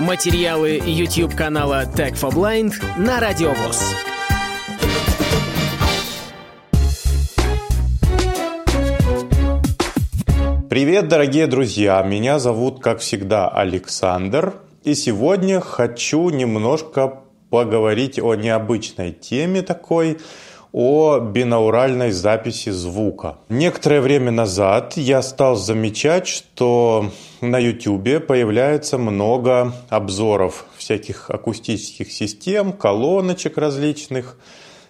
Материалы YouTube канала Tech for Blind на Радиовоз. Привет, дорогие друзья! Меня зовут, как всегда, Александр. И сегодня хочу немножко поговорить о необычной теме такой, о бинауральной записи звука. Некоторое время назад я стал замечать, что на YouTube появляется много обзоров всяких акустических систем, колоночек различных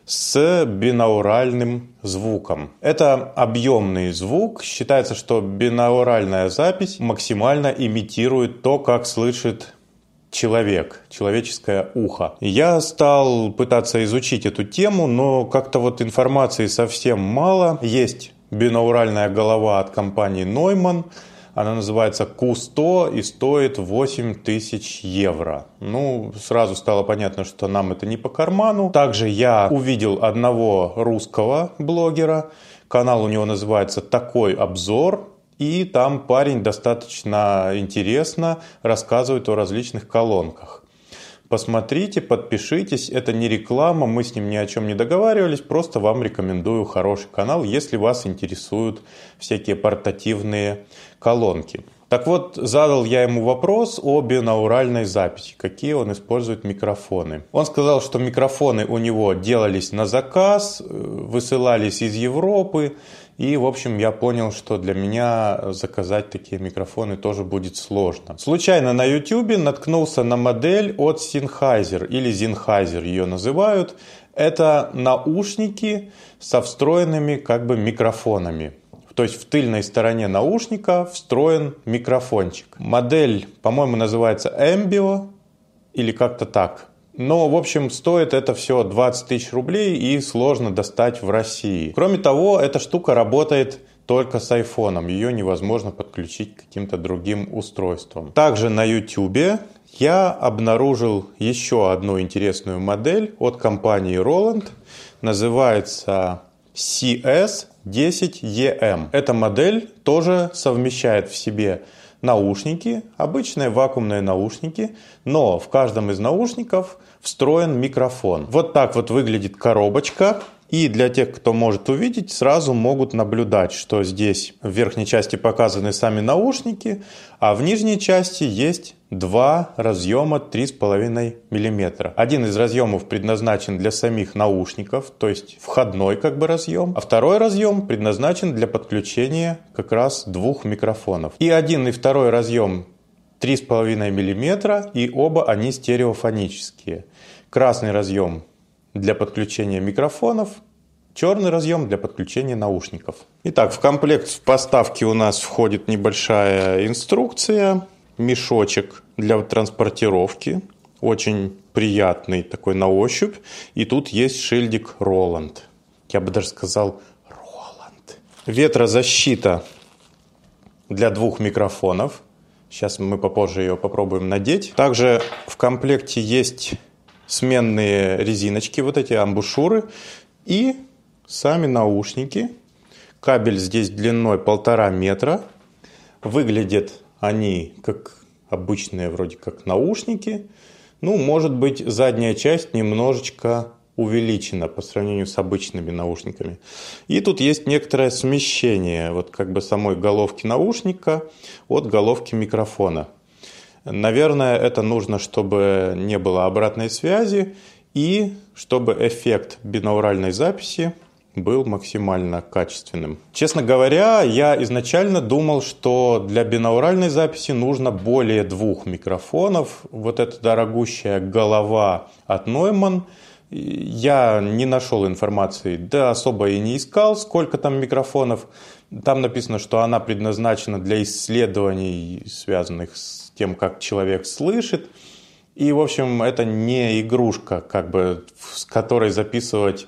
с бинауральным звуком. Это объемный звук. Считается, что бинауральная запись максимально имитирует то, как слышит человек, человеческое ухо. Я стал пытаться изучить эту тему, но как-то вот информации совсем мало. Есть бинауральная голова от компании Neumann. Она называется Q100 и стоит 8 тысяч евро. Ну, сразу стало понятно, что нам это не по карману. Также я увидел одного русского блогера. Канал у него называется «Такой обзор». И там парень достаточно интересно рассказывает о различных колонках. Посмотрите, подпишитесь, это не реклама, мы с ним ни о чем не договаривались, просто вам рекомендую хороший канал, если вас интересуют всякие портативные колонки. Так вот, задал я ему вопрос о бинауральной записи, какие он использует микрофоны. Он сказал, что микрофоны у него делались на заказ, э, высылались из Европы, и, в общем, я понял, что для меня заказать такие микрофоны тоже будет сложно. Случайно на YouTube наткнулся на модель от Sennheiser или Sennheiser ее называют. Это наушники со встроенными как бы микрофонами. То есть в тыльной стороне наушника встроен микрофончик. Модель, по-моему, называется Embio или как-то так. Но, в общем, стоит это все 20 тысяч рублей и сложно достать в России. Кроме того, эта штука работает только с айфоном. Ее невозможно подключить к каким-то другим устройствам. Также на YouTube я обнаружил еще одну интересную модель от компании Roland. Называется CS10EM. Эта модель тоже совмещает в себе наушники, обычные вакуумные наушники, но в каждом из наушников встроен микрофон. Вот так вот выглядит коробочка. И для тех, кто может увидеть, сразу могут наблюдать, что здесь в верхней части показаны сами наушники, а в нижней части есть два разъема 3,5 мм. Один из разъемов предназначен для самих наушников, то есть входной как бы разъем, а второй разъем предназначен для подключения как раз двух микрофонов. И один и второй разъем 3,5 мм, и оба они стереофонические. Красный разъем для подключения микрофонов, черный разъем для подключения наушников. Итак, в комплект в поставке у нас входит небольшая инструкция, мешочек для транспортировки, очень приятный такой на ощупь, и тут есть шильдик Роланд. Я бы даже сказал Роланд. Ветрозащита для двух микрофонов. Сейчас мы попозже ее попробуем надеть. Также в комплекте есть сменные резиночки, вот эти амбушюры и сами наушники. Кабель здесь длиной полтора метра. Выглядят они как обычные вроде как наушники. Ну, может быть, задняя часть немножечко увеличена по сравнению с обычными наушниками. И тут есть некоторое смещение вот как бы самой головки наушника от головки микрофона. Наверное, это нужно, чтобы не было обратной связи и чтобы эффект бинауральной записи был максимально качественным. Честно говоря, я изначально думал, что для бинауральной записи нужно более двух микрофонов. Вот эта дорогущая голова от Neumann – я не нашел информации, да особо и не искал, сколько там микрофонов. Там написано, что она предназначена для исследований, связанных с тем, как человек слышит. И, в общем, это не игрушка, как бы, с которой записывать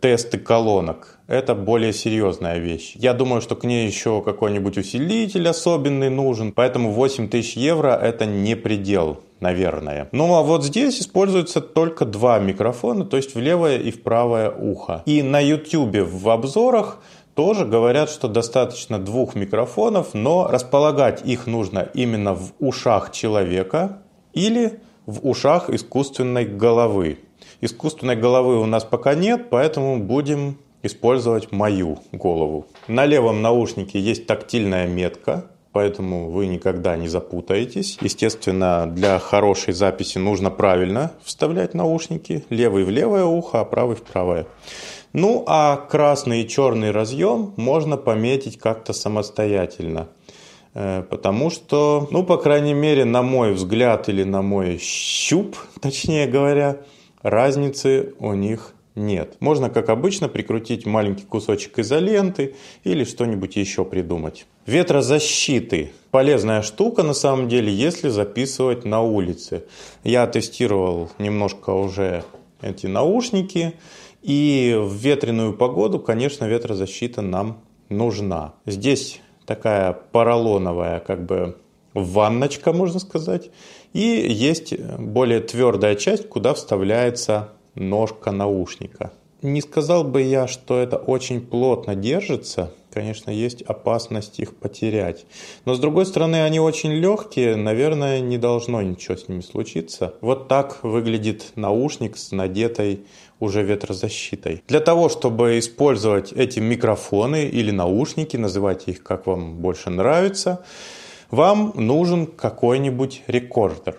тесты колонок. Это более серьезная вещь. Я думаю, что к ней еще какой-нибудь усилитель особенный нужен, поэтому 8 тысяч евро это не предел, наверное. Ну а вот здесь используются только два микрофона, то есть в левое и в правое ухо. И на YouTube в обзорах тоже говорят, что достаточно двух микрофонов, но располагать их нужно именно в ушах человека, или в ушах искусственной головы. Искусственной головы у нас пока нет, поэтому будем использовать мою голову. На левом наушнике есть тактильная метка, поэтому вы никогда не запутаетесь. Естественно, для хорошей записи нужно правильно вставлять наушники. Левый в левое ухо, а правый в правое. Ну а красный и черный разъем можно пометить как-то самостоятельно. Э, потому что, ну, по крайней мере, на мой взгляд или на мой щуп, точнее говоря, разницы у них нет. Можно, как обычно, прикрутить маленький кусочек изоленты или что-нибудь еще придумать. Ветрозащиты. Полезная штука на самом деле, если записывать на улице. Я тестировал немножко уже эти наушники. И в ветреную погоду, конечно, ветрозащита нам нужна. Здесь такая поролоновая как бы ванночка, можно сказать. И есть более твердая часть, куда вставляется ножка наушника. Не сказал бы я, что это очень плотно держится. Конечно, есть опасность их потерять. Но с другой стороны, они очень легкие, наверное, не должно ничего с ними случиться. Вот так выглядит наушник с надетой уже ветрозащитой. Для того, чтобы использовать эти микрофоны или наушники, называйте их как вам больше нравится, вам нужен какой-нибудь рекордер.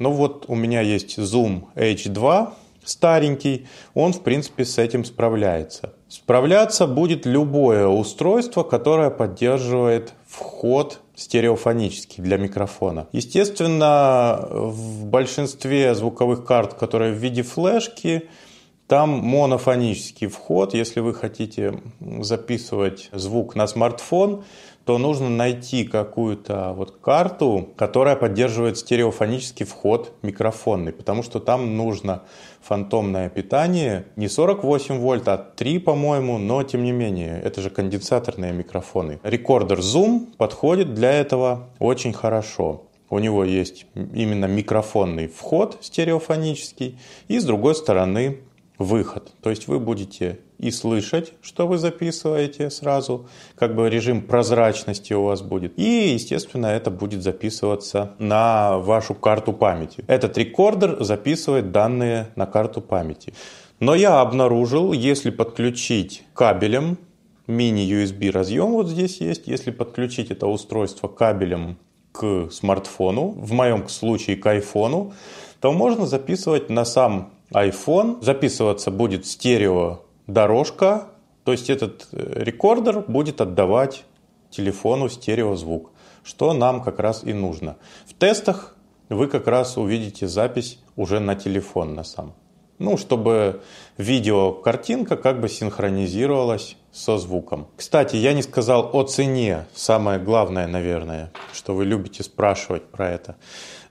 Ну вот у меня есть Zoom H2, старенький, он в принципе с этим справляется. Справляться будет любое устройство, которое поддерживает вход стереофонический для микрофона. Естественно, в большинстве звуковых карт, которые в виде флешки, там монофонический вход. Если вы хотите записывать звук на смартфон, то нужно найти какую-то вот карту, которая поддерживает стереофонический вход микрофонный, потому что там нужно фантомное питание, не 48 вольт, а 3, по-моему, но тем не менее, это же конденсаторные микрофоны. Рекордер Zoom подходит для этого очень хорошо. У него есть именно микрофонный вход стереофонический, и с другой стороны выход. То есть вы будете и слышать, что вы записываете сразу, как бы режим прозрачности у вас будет. И, естественно, это будет записываться на вашу карту памяти. Этот рекордер записывает данные на карту памяти. Но я обнаружил, если подключить кабелем, мини-USB разъем вот здесь есть, если подключить это устройство кабелем к смартфону, в моем случае к айфону, то можно записывать на сам iPhone. Записываться будет стерео дорожка, то есть этот э, рекордер будет отдавать телефону стереозвук, что нам как раз и нужно. В тестах вы как раз увидите запись уже на телефон на сам. Ну, чтобы видео, картинка как бы синхронизировалась со звуком. Кстати, я не сказал о цене. Самое главное, наверное, что вы любите спрашивать про это.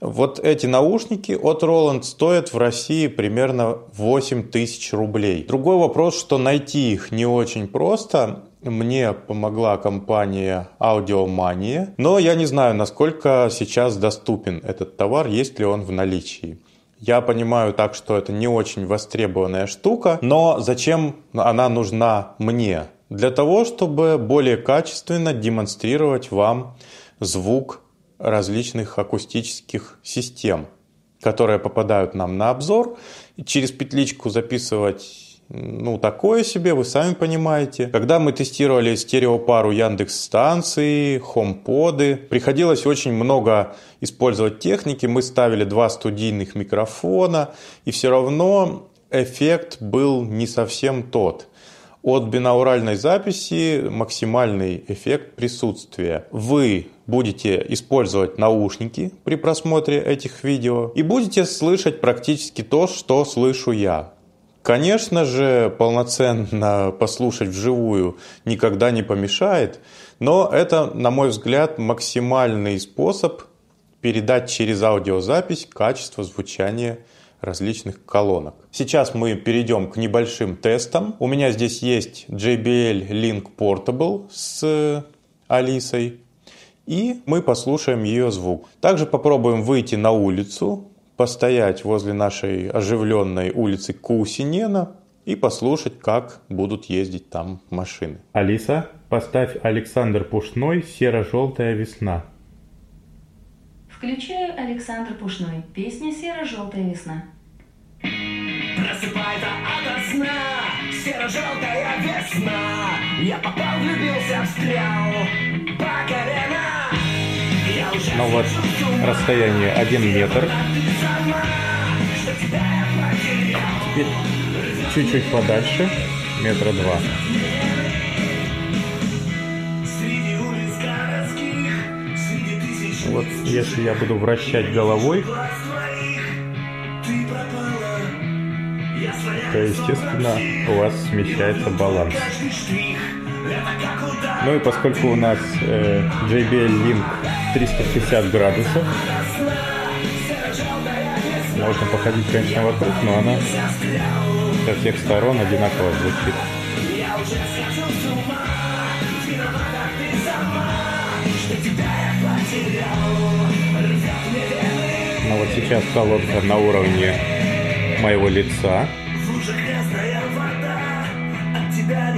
Вот эти наушники от Roland стоят в России примерно 8 тысяч рублей. Другой вопрос, что найти их не очень просто. Мне помогла компания Audiomania, но я не знаю, насколько сейчас доступен этот товар, есть ли он в наличии. Я понимаю так, что это не очень востребованная штука, но зачем она нужна мне? Для того, чтобы более качественно демонстрировать вам звук различных акустических систем, которые попадают нам на обзор. Через петличку записывать ну, такое себе, вы сами понимаете. Когда мы тестировали стереопару Яндекс станции, хомподы, приходилось очень много использовать техники. Мы ставили два студийных микрофона, и все равно эффект был не совсем тот. От бинауральной записи максимальный эффект присутствия. Вы будете использовать наушники при просмотре этих видео и будете слышать практически то, что слышу я. Конечно же, полноценно послушать вживую никогда не помешает, но это, на мой взгляд, максимальный способ передать через аудиозапись качество звучания различных колонок. Сейчас мы перейдем к небольшим тестам. У меня здесь есть JBL Link Portable с Алисой. И мы послушаем ее звук. Также попробуем выйти на улицу, постоять возле нашей оживленной улицы Кусинена и послушать, как будут ездить там машины. Алиса, поставь Александр Пушной «Серо-желтая весна». Включаю Александр Пушной. Песня «Серо-желтая весна». Просыпается ото сна Серо-желтая весна Я попал, влюбился, встрял По колено Я уже Ну вот, расстояние 1 метр. Теперь чуть-чуть подальше, метра два. Вот если я буду вращать головой, то, естественно, у вас смещается баланс. Ну и поскольку у нас э, JBL Link 360 градусов, можно походить, конечно, вокруг, но она со всех сторон одинаково звучит. Но вот сейчас колодка на уровне моего лица.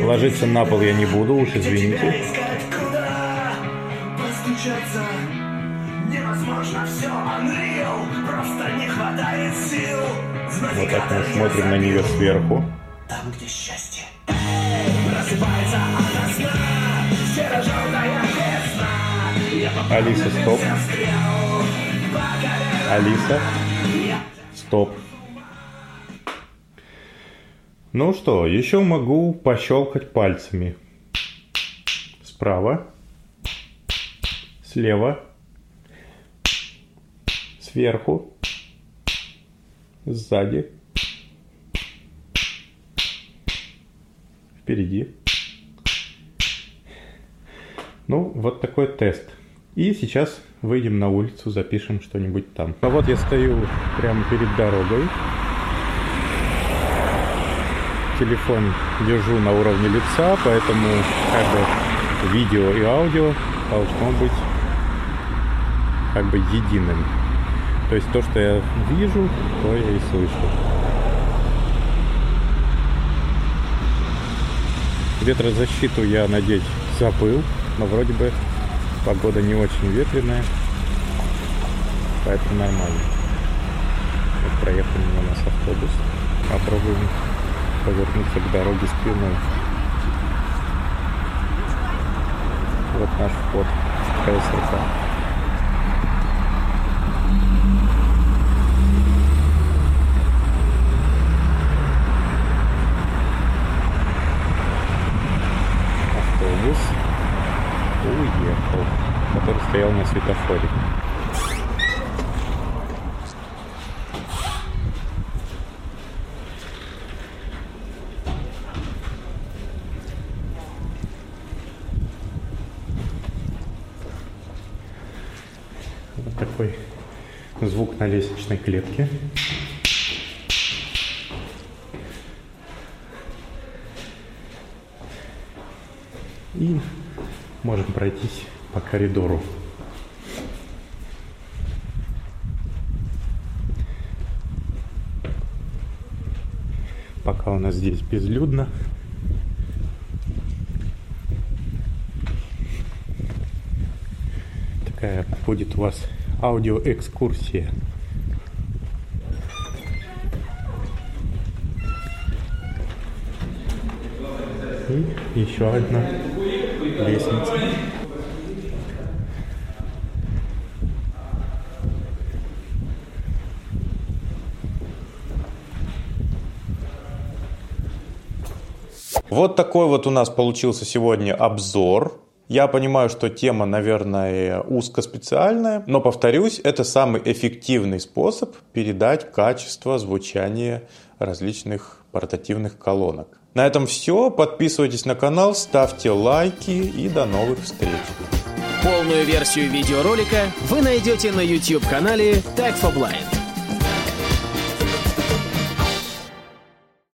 Ложиться на пол я не буду, уж извините. Вот так мы смотрим на нее сверху. Там, где счастье. Просыпается ото сна Серо-желтая весна. Я попал Алиса, стоп. Алиса, стоп. Ну что, еще могу пощелкать пальцами. Справа, слева, сверху, сзади, впереди. Ну, вот такой тест. И сейчас выйдем на улицу, запишем что-нибудь там. А вот я стою прямо перед дорогой. Телефон держу на уровне лица, поэтому как бы видео и аудио должно быть как бы единым. То есть то, что я вижу, то я и слышу. Ветрозащиту я надеть забыл, но вроде бы погода не очень ветреная, поэтому нормально. Вот проехал мимо нас автобус. Попробуем повернуться к дороге спиной. Вот наш вход в КСРК. Светофоре. Вот такой звук на лестничной клетке. И можем пройтись по коридору. Здесь безлюдно. Такая будет у вас аудиоэкскурсия. И еще одна лестница. Вот такой вот у нас получился сегодня обзор. Я понимаю, что тема, наверное, узкоспециальная, но, повторюсь, это самый эффективный способ передать качество звучания различных портативных колонок. На этом все. Подписывайтесь на канал, ставьте лайки и до новых встреч. Полную версию видеоролика вы найдете на YouTube-канале Tag for Blind.